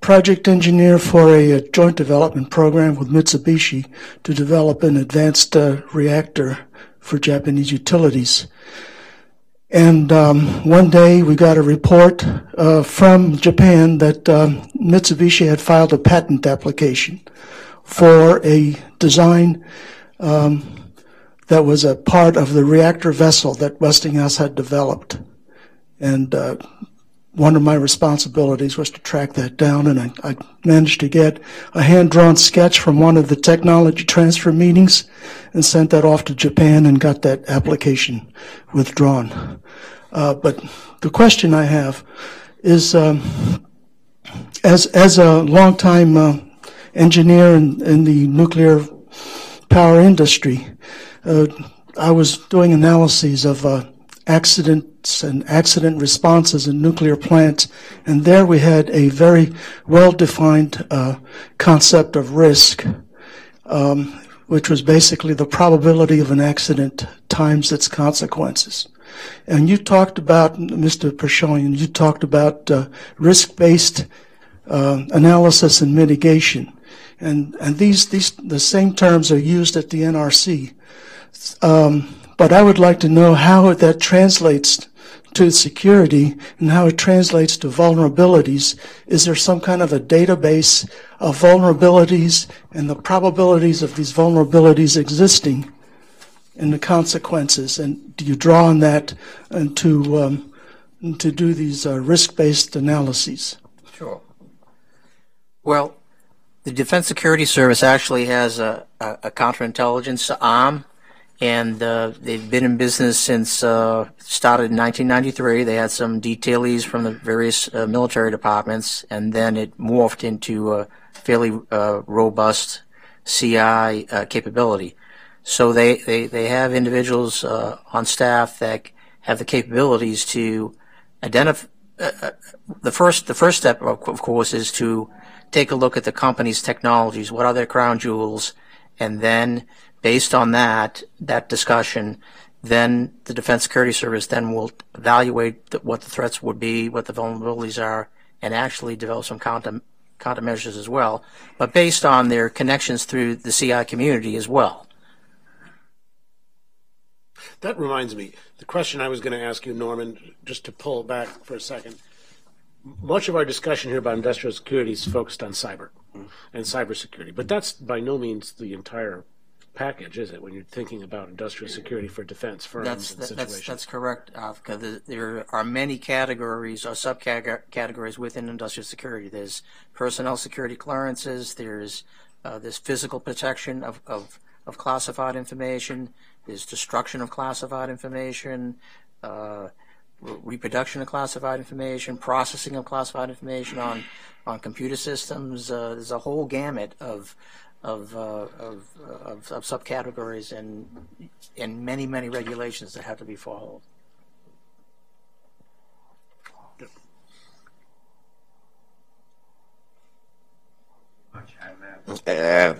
project engineer for a, a joint development program with Mitsubishi to develop an advanced uh, reactor for Japanese utilities. And um, one day we got a report uh, from Japan that um, Mitsubishi had filed a patent application for a design um, that was a part of the reactor vessel that Westinghouse had developed. And uh, one of my responsibilities was to track that down, and I, I managed to get a hand-drawn sketch from one of the technology transfer meetings and sent that off to Japan and got that application withdrawn. Uh, but the question I have is, um, as as a longtime uh, engineer in, in the nuclear power industry, uh, I was doing analyses of uh, accidents and accident responses in nuclear plants. And there we had a very well defined uh, concept of risk, um, which was basically the probability of an accident times its consequences. And you talked about, Mr. Pashoian, you talked about uh, risk based uh, analysis and mitigation. And, and these, these, the same terms are used at the NRC. Um, but I would like to know how that translates to security and how it translates to vulnerabilities. Is there some kind of a database of vulnerabilities and the probabilities of these vulnerabilities existing and the consequences? And do you draw on that and to, um, to do these uh, risk-based analyses? Sure. Well, the Defense Security Service actually has a, a, a counterintelligence arm, and uh, they've been in business since uh, started in 1993. They had some detailees from the various uh, military departments, and then it morphed into a fairly uh, robust CI uh, capability. So they, they, they have individuals uh, on staff that have the capabilities to identify. the first the first step, of course, is to take a look at the company's technologies. What are their crown jewels? And then, based on that, that discussion, then the Defense Security Service then will evaluate the, what the threats would be, what the vulnerabilities are, and actually develop some counter, countermeasures as well, but based on their connections through the CI community as well. That reminds me, the question I was going to ask you, Norman, just to pull back for a second much of our discussion here about industrial security is focused on cyber and cybersecurity, but that's by no means the entire package, is it? When you're thinking about industrial security for defense firms That's, and that- situations. that's correct, Arthur. The- There are many categories or subcategories within industrial security. There's personnel security clearances, there's, uh, there's physical protection of, of, of classified information, there's destruction of classified information, uh, reproduction of classified information, processing of classified information on, on computer systems. Uh, there's a whole gamut of, of, uh, of, of, of subcategories and, and many, many regulations that have to be followed. uh,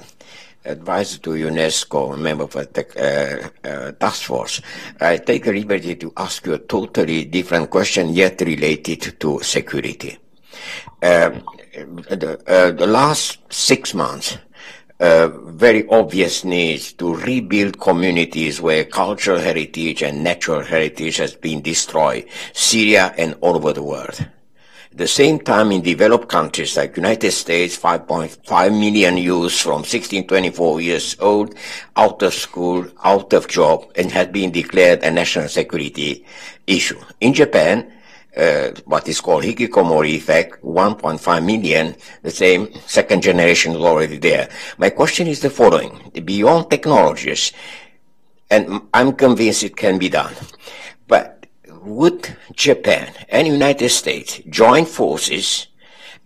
advisor to UNESCO, member of the uh, uh, task force, I take liberty to ask you a totally different question, yet related to security. Um, the, uh, the last six months, very obvious need to rebuild communities where cultural heritage and natural heritage has been destroyed, Syria and all over the world At the same time in developed countries like United States, 5.5 million youths from 16 to 24 years old out of school, out of job, and had been declared a national security issue. In Japan, uh, what is called hikikomori effect, 1.5 million, the same second generation is already there. My question is the following. Beyond technologies, and I'm convinced it can be done, but would Japan and United States join forces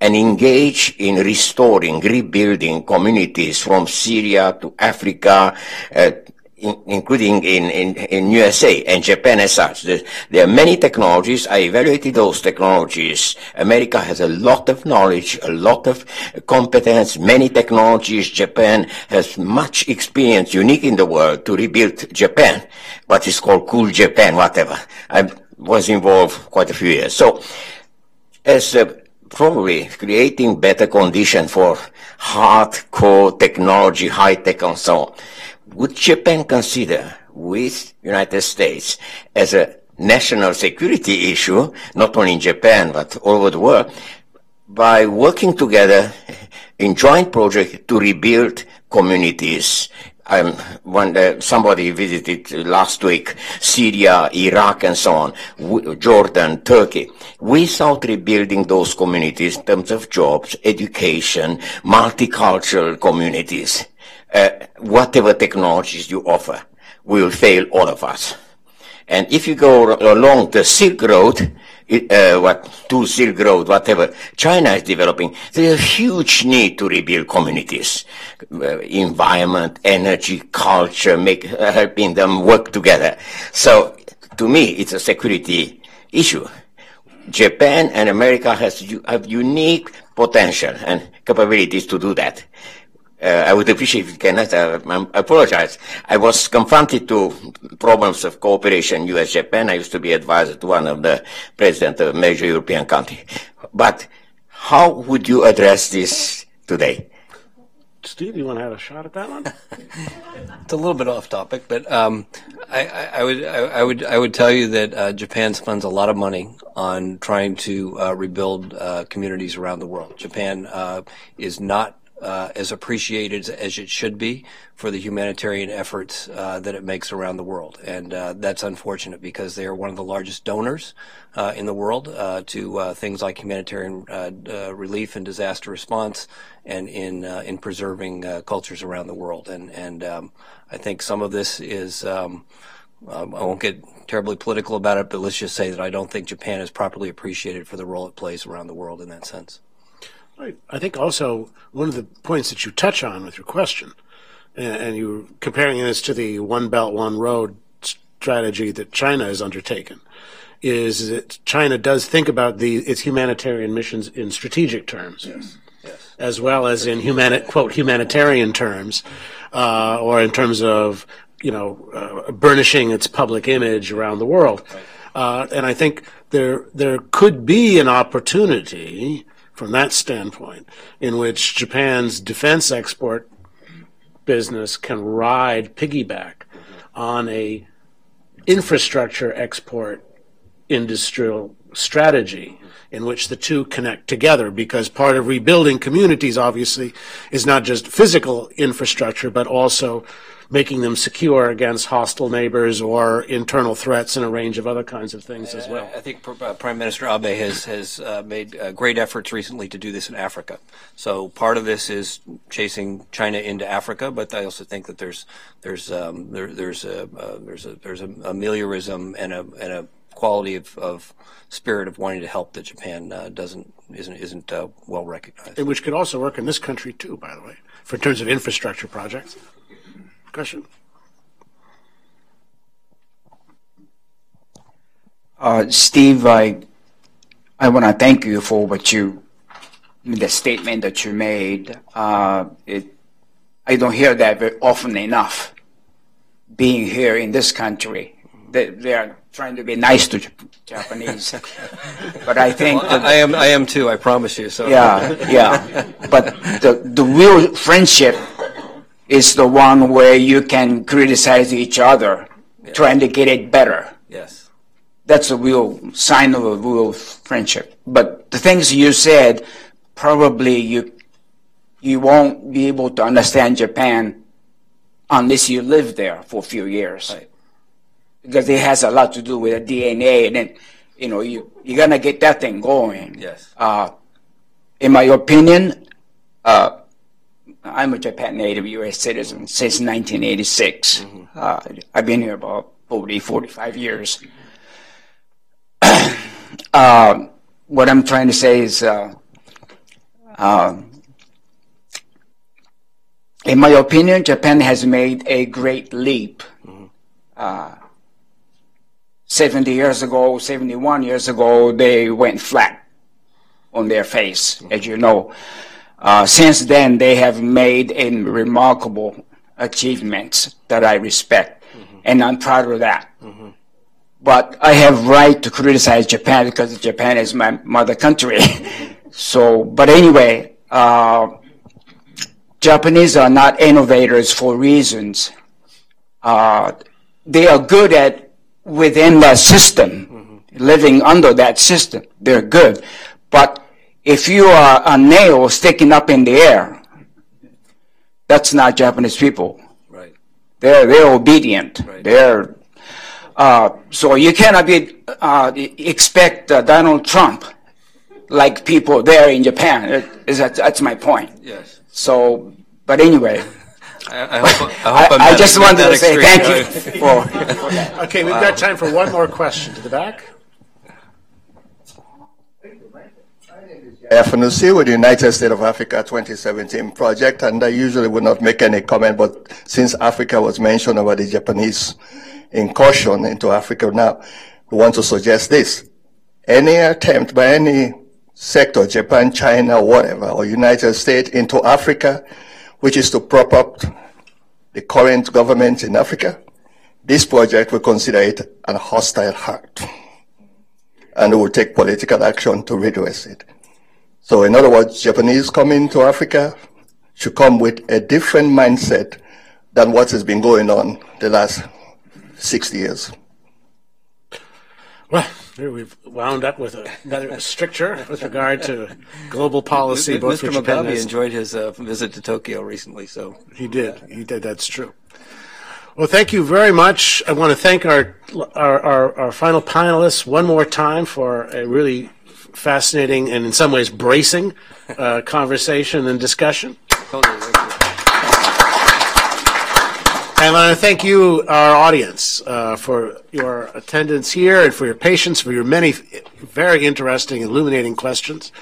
and engage in restoring, rebuilding communities from Syria to Africa, uh, in, including in, in, in USA and Japan as such. There, there, are many technologies. I evaluated those technologies. America has a lot of knowledge, a lot of competence, many technologies. Japan has much experience, unique in the world, to rebuild Japan. What is called cool Japan, whatever. I, was involved quite a few years. So, as uh, probably creating better condition for hardcore technology, high tech and so on, would Japan consider with United States as a national security issue, not only in Japan, but all over the world, by working together in joint project to rebuild communities? Um, when somebody visited last week Syria, Iraq, and so on, w- Jordan, Turkey, without rebuilding those communities in terms of jobs, education, multicultural communities, uh, whatever technologies you offer, will fail all of us. And if you go along the Silk Road, uh, what to Silk Road, whatever China is developing, there's a huge need to rebuild communities, uh, environment, energy, culture, make uh, helping them work together. So to me, it's a security issue. Japan and America has have unique potential and capabilities to do that. Uh, I would appreciate if you can. Uh, I apologize. I was confronted to problems of cooperation U.S.-Japan. I used to be advisor to one of the president of a major European country. But how would you address this today? Steve, you want to have a shot at that one? It's a little bit off topic, but um, I, I, I would I, I would I would tell you that uh, Japan spends a lot of money on trying to uh, rebuild uh, communities around the world. Japan uh, is not uh, as appreciated as it should be for the humanitarian efforts uh, that it makes around the world. And uh, that's unfortunate because they are one of the largest donors uh, in the world uh, to uh, things like humanitarian relief and disaster response and in in preserving cultures around the world. And and um, I think some of this is. Um, um, I won't get terribly political about it, but let's just say that I don't think Japan is properly appreciated for the role it plays around the world in that sense. Right. I think also one of the points that you touch on with your question, and, and you're comparing this to the One Belt, One Road strategy that China has undertaken, is that China does think about the its humanitarian missions in strategic terms. Yes. Yes. As well as in humani- quote humanitarian terms, uh, or in terms of you know uh, burnishing its public image around the world, right. uh, and I think there there could be an opportunity from that standpoint, in which Japan's defense export business can ride piggyback on a infrastructure export industrial strategy in which the two connect together because part of rebuilding communities obviously is not just physical infrastructure but also making them secure against hostile neighbors or internal threats and a range of other kinds of things as well. I think uh, Prime Minister Abe has has uh, made uh, great efforts recently to do this in Africa. So part of this is chasing China into Africa, but I also think that there's there's um, there, there's a uh, there's a there's a ameliorism and a and a quality of, of spirit of wanting to help that Japan uh, doesn't isn't isn't uh, well recognized. And which could also work in this country too, by the way, for in terms of infrastructure projects. Question? Uh, Steve, I, I want to thank you for what you, the statement that you made. Uh, it, I don't hear that very often enough. Being here in this country, they, they are trying to be nice to Japanese, but I think well, I am. I am too. I promise you. So yeah, yeah. But the the real friendship is the one where you can criticize each other, yeah. trying to get it better. Yes. That's a real sign of a real friendship. But the things you said, probably you you won't be able to understand Japan unless you live there for a few years. Right. Because it has a lot to do with the DNA and then, you know, you, you're gonna get that thing going. Yes. Uh, in my opinion, uh, I'm a Japan native U.S. citizen since 1986. Mm-hmm. Uh, I've been here about 40, 45 years. uh, what I'm trying to say is, uh, um, in my opinion, Japan has made a great leap. Mm-hmm. Uh, 70 years ago, 71 years ago, they went flat on their face, mm-hmm. as you know. Uh, since then, they have made a remarkable achievements that I respect, mm-hmm. and I'm proud of that. Mm-hmm. But I have right to criticize Japan because Japan is my mother country. so, but anyway, uh, Japanese are not innovators for reasons. Uh, they are good at within that system, mm-hmm. living under that system. They're good, but if you are a nail sticking up in the air, that's not Japanese people. Right. They're they're obedient. Right. They're uh, so you cannot be uh, expect uh, Donald Trump like people there in Japan. That, that's my point. Yes. So, but anyway. I, I, hope, I, hope I, I just wanted to say thank you for, for that. Okay, we've wow. got time for one more question to the back. FNUC with the United States of Africa 2017 project, and I usually would not make any comment, but since Africa was mentioned about the Japanese incursion into Africa now, we want to suggest this. Any attempt by any sector, Japan, China, whatever, or United States into Africa, which is to prop up the current government in Africa, this project will consider it a hostile act and we will take political action to redress it. So in other words, Japanese coming to Africa should come with a different mindset than what has been going on the last 60 years. Well, here we've wound up with another stricture with regard to global policy, both Mr. Japan Mugabe enjoyed his uh, visit to Tokyo recently, so He did. He did. That's true. Well, thank you very much. I want to thank our, our, our, our final panelists one more time for a really fascinating and in some ways bracing uh, conversation and discussion. totally. And I want to thank you, our audience, uh, for your attendance here and for your patience, for your many very interesting, illuminating questions.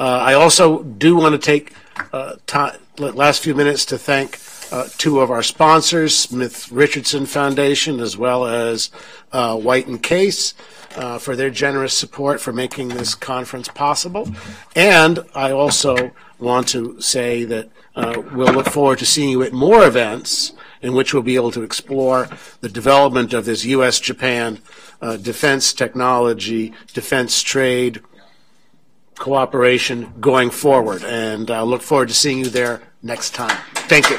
Uh, I also do want to take uh, last few minutes to thank uh, two of our sponsors, Smith Richardson Foundation, as well as uh, White and Case, uh, for their generous support for making this conference possible. And I also want to say that uh, we'll look forward to seeing you at more events in which we'll be able to explore the development of this U.S. Japan uh, defense technology, defense trade cooperation going forward. And I look forward to seeing you there next time. Thank you.